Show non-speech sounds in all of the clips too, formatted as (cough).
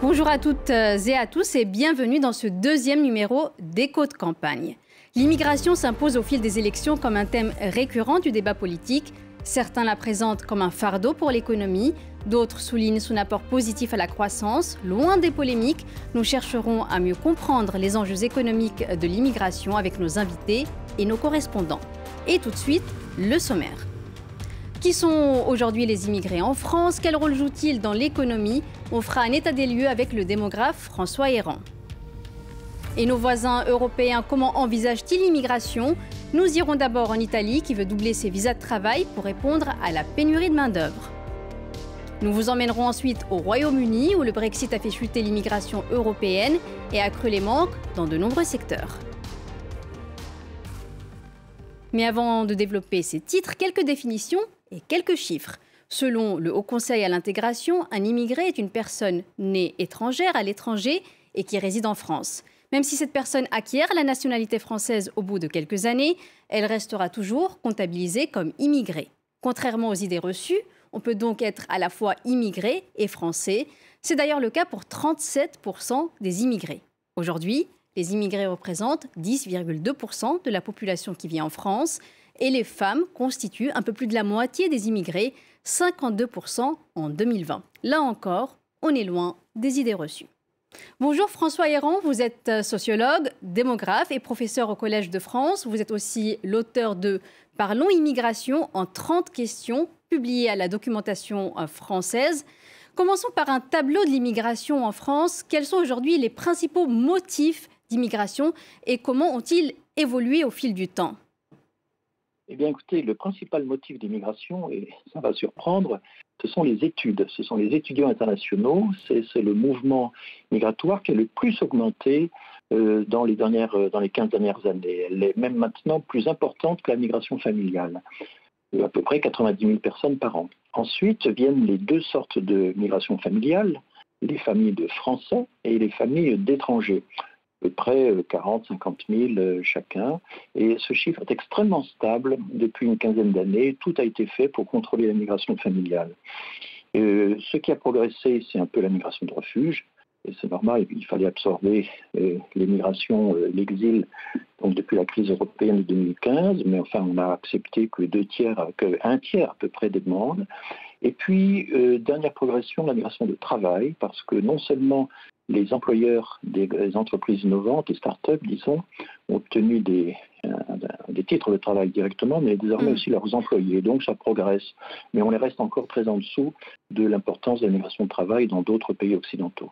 Bonjour à toutes et à tous et bienvenue dans ce deuxième numéro d'Écho de campagne. L'immigration s'impose au fil des élections comme un thème récurrent du débat politique. Certains la présentent comme un fardeau pour l'économie, d'autres soulignent son apport positif à la croissance. Loin des polémiques, nous chercherons à mieux comprendre les enjeux économiques de l'immigration avec nos invités et nos correspondants. Et tout de suite, le sommaire. Qui sont aujourd'hui les immigrés en France? Quel rôle jouent-ils dans l'économie? On fera un état des lieux avec le démographe François Héran. Et nos voisins européens, comment envisagent-ils l'immigration? Nous irons d'abord en Italie qui veut doubler ses visas de travail pour répondre à la pénurie de main-d'œuvre. Nous vous emmènerons ensuite au Royaume-Uni où le Brexit a fait chuter l'immigration européenne et accru les manques dans de nombreux secteurs. Mais avant de développer ces titres, quelques définitions et quelques chiffres. Selon le Haut Conseil à l'intégration, un immigré est une personne née étrangère à l'étranger et qui réside en France. Même si cette personne acquiert la nationalité française au bout de quelques années, elle restera toujours comptabilisée comme immigrée. Contrairement aux idées reçues, on peut donc être à la fois immigré et français. C'est d'ailleurs le cas pour 37% des immigrés. Aujourd'hui, les immigrés représentent 10,2% de la population qui vit en France et les femmes constituent un peu plus de la moitié des immigrés, 52% en 2020. Là encore, on est loin des idées reçues. Bonjour François Héran, vous êtes euh, sociologue, démographe et professeur au Collège de France. Vous êtes aussi l'auteur de Parlons immigration en 30 questions, publié à la documentation euh, française. Commençons par un tableau de l'immigration en France. Quels sont aujourd'hui les principaux motifs d'immigration et comment ont-ils évolué au fil du temps? Eh bien, écoutez, le principal motif d'immigration, et ça va surprendre, ce sont les études. Ce sont les étudiants internationaux. C'est le mouvement migratoire qui a le plus augmenté euh, dans, les dernières, dans les 15 dernières années. Elle est même maintenant plus importante que la migration familiale. À peu près 90 000 personnes par an. Ensuite viennent les deux sortes de migration familiale, les familles de Français et les familles d'étrangers peu près 40, 50 000 chacun. Et ce chiffre est extrêmement stable depuis une quinzaine d'années. Tout a été fait pour contrôler la migration familiale. Euh, ce qui a progressé, c'est un peu la migration de refuge. Et c'est normal, il fallait absorber euh, l'émigration, euh, l'exil, donc depuis la crise européenne de 2015. Mais enfin, on a accepté que deux tiers, que un tiers à peu près des demandes. Et puis, dernière progression, la migration de travail, parce que non seulement les employeurs des, entreprises innovantes, des start-up, disons, ont obtenu des, euh, des, titres de travail directement, mais désormais mm. aussi leurs employés. Donc ça progresse. Mais on les reste encore très en dessous de l'importance de la migration de travail dans d'autres pays occidentaux.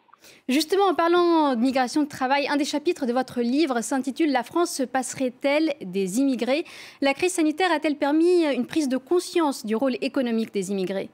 Justement, en parlant de migration de travail, un des chapitres de votre livre s'intitule La France se passerait-elle des immigrés? La crise sanitaire a-t-elle permis une prise de conscience du rôle économique des immigrés?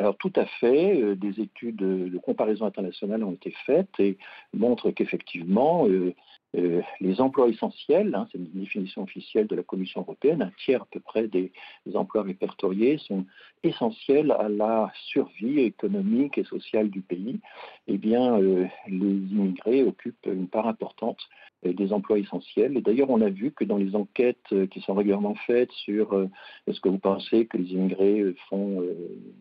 Alors tout à fait, euh, des études de comparaison internationale ont été faites et montrent qu'effectivement, euh, euh, les emplois essentiels, hein, c'est une définition officielle de la Commission européenne, un tiers à peu près des, emplois répertoriés sont essentiels à la survie économique et sociale du pays. Eh bien, les immigrés occupent une part importante des emplois essentiels. Et d'ailleurs, on a vu que dans les enquêtes qui sont régulièrement faites sur est-ce que vous pensez que les immigrés font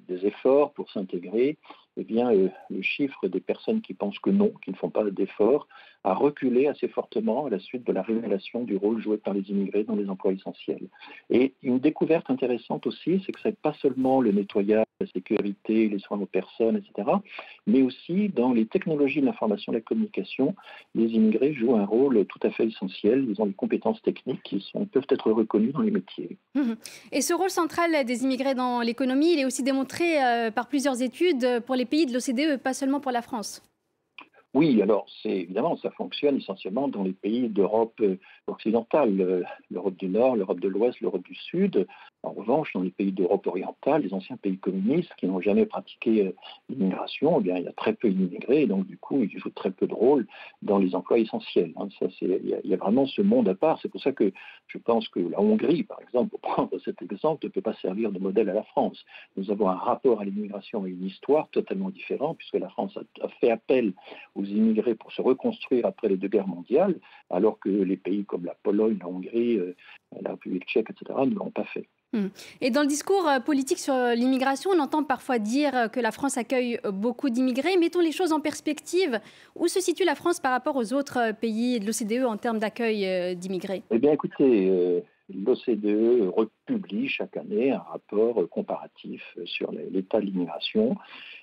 des efforts pour s'intégrer, eh bien, euh, le chiffre des personnes qui pensent que non, qui ne font pas d'efforts, a reculé assez fortement à la suite de la révélation du rôle joué par les immigrés dans les emplois essentiels. Et une découverte intéressante aussi, c'est que ce n'est pas seulement le nettoyage, la sécurité, les soins aux personnes, etc., mais aussi dans les technologies de l'information et de la communication, les immigrés jouent un rôle tout à fait essentiel. Ils ont des compétences techniques qui peuvent être reconnues dans les métiers. Mmh Et ce rôle central des immigrés dans l'économie, il est aussi démontré euh, par plusieurs études pour les pays de l'OCDE, pas seulement pour la France. Oui, alors c'est évidemment ça fonctionne essentiellement dans les pays d'Europe euh, occidentale, euh, l'Europe du Nord, l'Europe de l'Ouest, l'Europe du Sud. En revanche, dans les pays d'Europe orientale, les anciens pays communistes qui n'ont jamais pratiqué euh, l'immigration, eh bien il y a très peu d'immigrés et donc du coup ils jouent très peu de rôle dans les emplois essentiels. Hein. Ça, il, y a, il y a vraiment ce monde à part. C'est pour ça que je pense que la Hongrie, par exemple, pour prendre (laughs) cet exemple, ne peut pas servir de modèle à la France. Nous avons un rapport à l'immigration et une histoire totalement différente puisque la France a, a fait appel aux immigrés pour se reconstruire après les deux guerres mondiales, alors que les pays comme la Pologne, la Hongrie, euh, la République tchèque, etc., ne l'ont pas fait. Hmm. Et dans le discours euh, politique sur l'immigration, on entend parfois dire que la France accueille beaucoup d'immigrés. Mettons les choses en perspective. Où se situe la France par rapport aux autres pays de l'OCDE en termes d'accueil d'immigrés? Eh bien, écoutez, l'OCDE republie chaque année un rapport comparatif sur l'état de l'immigration.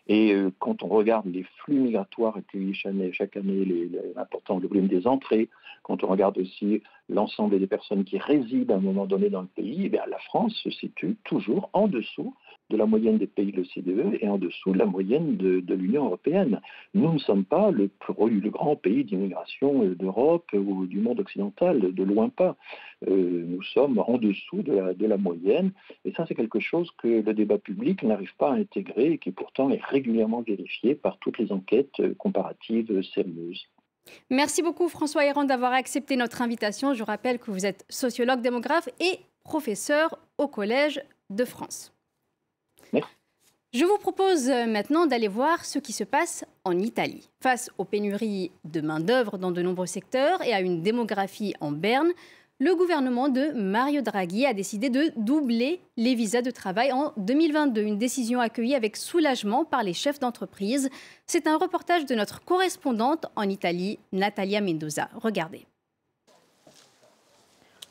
Et euh, quand on regarde les flux migratoires accueillis chaque année, le volume des entrées, quand on regarde aussi l'ensemble des personnes qui résident à un moment donné dans le pays, eh la France se situe toujours en dessous de la moyenne des pays de l'OCDE et en dessous de la moyenne de, l'Union européenne. Nous ne sommes pas le, grand pays d'immigration euh, d'Europe ou du monde occidental, de loin pas. Euh, nous sommes en dessous de la, de la moyenne et ça c'est quelque chose que le débat public n'arrive pas à intégrer et qui pourtant est régulièrement vérifié par toutes les enquêtes euh, comparatives sérieuses. Merci beaucoup François Héran d'avoir accepté notre invitation. Je rappelle que vous êtes sociologue, démographe et professeur au Collège de France. Je vous propose maintenant d'aller voir ce qui se passe en Italie. Face aux pénuries de main-d'œuvre dans de nombreux secteurs et à une démographie en berne, le gouvernement de Mario Draghi a décidé de doubler les visas de travail en 2022. Une décision accueillie avec soulagement par les chefs d'entreprise. C'est un reportage de notre correspondante en Italie, Natalia Mendoza. Regardez.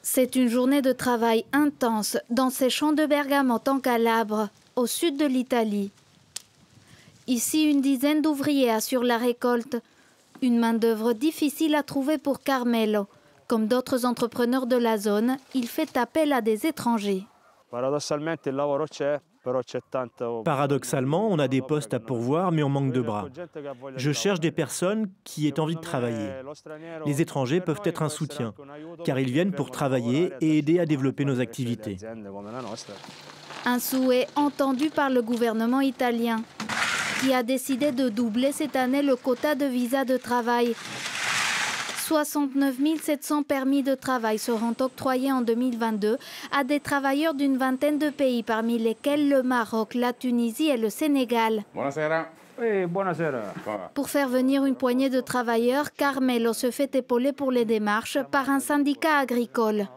C'est une journée de travail intense dans ces champs de Bergame en Calabre au sud de l'Italie. Ici, une dizaine d'ouvriers assurent la récolte. Une main-d'œuvre difficile à trouver pour Carmelo. Comme d'autres entrepreneurs de la zone, il fait appel à des étrangers. Paradoxalement, on a des postes à pourvoir, mais on manque de bras. Je cherche des personnes qui aient envie de travailler. Les étrangers peuvent être un soutien, car ils viennent pour travailler et aider à développer nos activités. Un souhait entendu par le gouvernement italien, qui a décidé de doubler cette année le quota de visa de travail. 69 700 permis de travail seront octroyés en 2022 à des travailleurs d'une vingtaine de pays, parmi lesquels le Maroc, la Tunisie et le Sénégal. Pour faire venir une poignée de travailleurs, Carmelo se fait épauler pour les démarches par un syndicat agricole.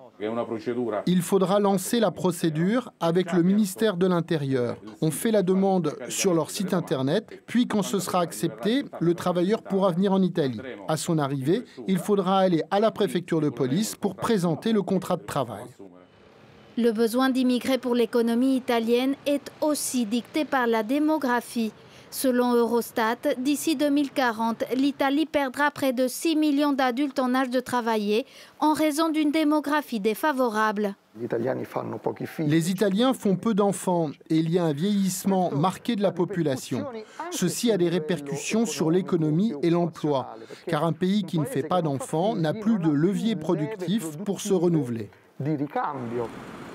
Il faudra lancer la procédure avec le ministère de l'Intérieur. On fait la demande sur leur site internet, puis quand ce sera accepté, le travailleur pourra venir en Italie. À son arrivée, il faudra aller à la préfecture de police pour présenter le contrat de travail. Le besoin d'immigrer pour l'économie italienne est aussi dicté par la démographie. Selon Eurostat, d'ici 2040, l'Italie perdra près de 6 millions d'adultes en âge de travailler en raison d'une démographie défavorable. Les Italiens font peu d'enfants et il y a un vieillissement marqué de la population. Ceci a des répercussions sur l'économie et l'emploi, car un pays qui ne fait pas d'enfants n'a plus de levier productif pour se renouveler.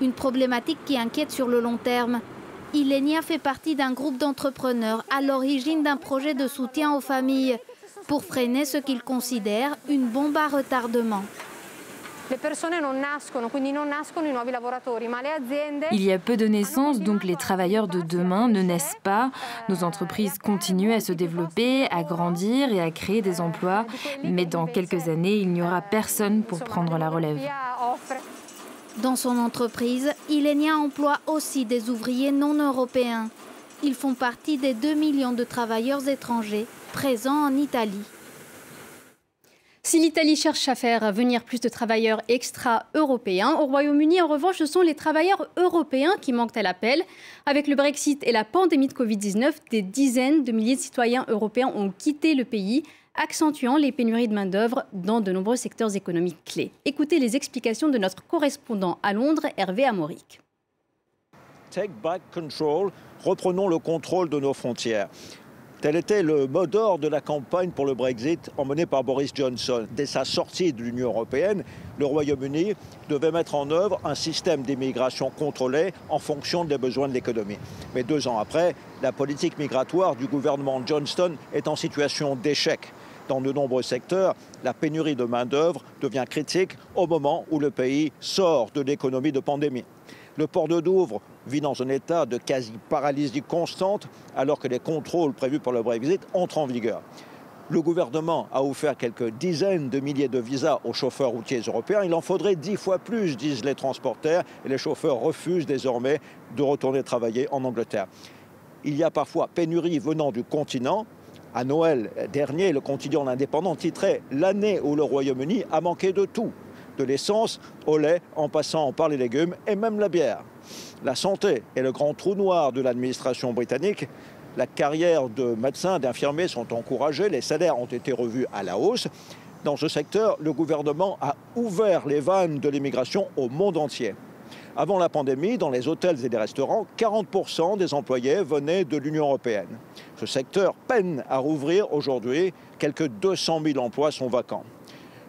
Une problématique qui inquiète sur le long terme. Ilenia fait partie d'un groupe d'entrepreneurs à l'origine d'un projet de soutien aux familles pour freiner ce qu'ils considèrent une bombe à retardement. Il y a peu de naissances, donc les travailleurs de demain ne naissent pas. Nos entreprises continuent à se développer, à grandir et à créer des emplois, mais dans quelques années, il n'y aura personne pour prendre la relève. Dans son entreprise, Ilenia emploie aussi des ouvriers non européens. Ils font partie des 2 millions de travailleurs étrangers présents en Italie. Si l'Italie cherche à faire venir plus de travailleurs extra-européens, au Royaume-Uni, en revanche, ce sont les travailleurs européens qui manquent à l'appel. Avec le Brexit et la pandémie de Covid-19, des dizaines de milliers de citoyens européens ont quitté le pays accentuant les pénuries de main-d'œuvre dans de nombreux secteurs économiques clés. Écoutez les explications de notre correspondant à Londres, Hervé Amoric. Take back control, reprenons le contrôle de nos frontières. Tel était le mot d'ordre de la campagne pour le Brexit emmenée par Boris Johnson. Dès sa sortie de l'Union européenne, le Royaume-Uni devait mettre en œuvre un système d'immigration contrôlé en fonction des besoins de l'économie. Mais deux ans après, la politique migratoire du gouvernement Johnson est en situation d'échec. Dans de nombreux secteurs, la pénurie de main-d'œuvre devient critique au moment où le pays sort de l'économie de pandémie. Le port de Douvres vit dans un état de quasi-paralysie constante alors que les contrôles prévus pour le Brexit entrent en vigueur. le gouvernement a offert quelques dizaines de milliers de visas aux chauffeurs routiers européens. Il en faudrait dix fois plus, disent les transporteurs, et les chauffeurs refusent désormais de retourner travailler en Angleterre. Il y a parfois pénurie venant du continent. À Noël dernier, le quotidien indépendant titrait L'année où le Royaume-Uni a manqué de tout, de l'essence au lait, en passant par les légumes et même la bière. La santé est le grand trou noir de l'administration britannique. La carrière de médecins, d'infirmiers sont encouragées, les salaires ont été revus à la hausse. Dans ce secteur, le gouvernement a ouvert les vannes de l'immigration au monde entier. Avant la pandémie, dans les hôtels et les restaurants, 40% des employés venaient de l'Union européenne. Ce secteur peine à rouvrir aujourd'hui. Quelques 200 000 emplois sont vacants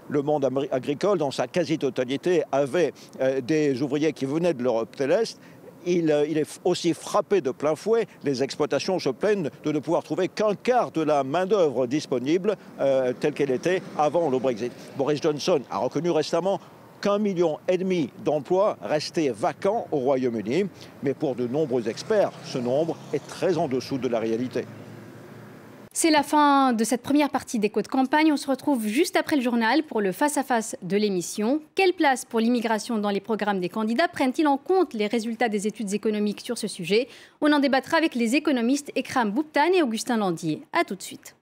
le monde agricole, dans sa quasi-totalité, avait euh, des ouvriers qui venaient de l'Europe de l'Est euh, il, est aussi frappé de plein fouet. Les exploitations se plaignent de ne pouvoir trouver qu'un quart de la main-d'œuvre disponible euh, telle qu'elle était avant le Brexit. Boris Johnson a reconnu récemment qu'un million et demi d'emplois restaient vacants au Royaume-Uni, mais pour de nombreux experts, ce nombre est très en dessous de la réalité. C'est la fin de cette première partie d'écho de campagne. On se retrouve juste après le journal pour le face-à-face de l'émission. Quelle place pour l'immigration dans les programmes des candidats Prennent-ils en compte les résultats des études économiques sur ce sujet? On en débattra avec les économistes Ekram Bouptan et Augustin Landier. A tout de suite.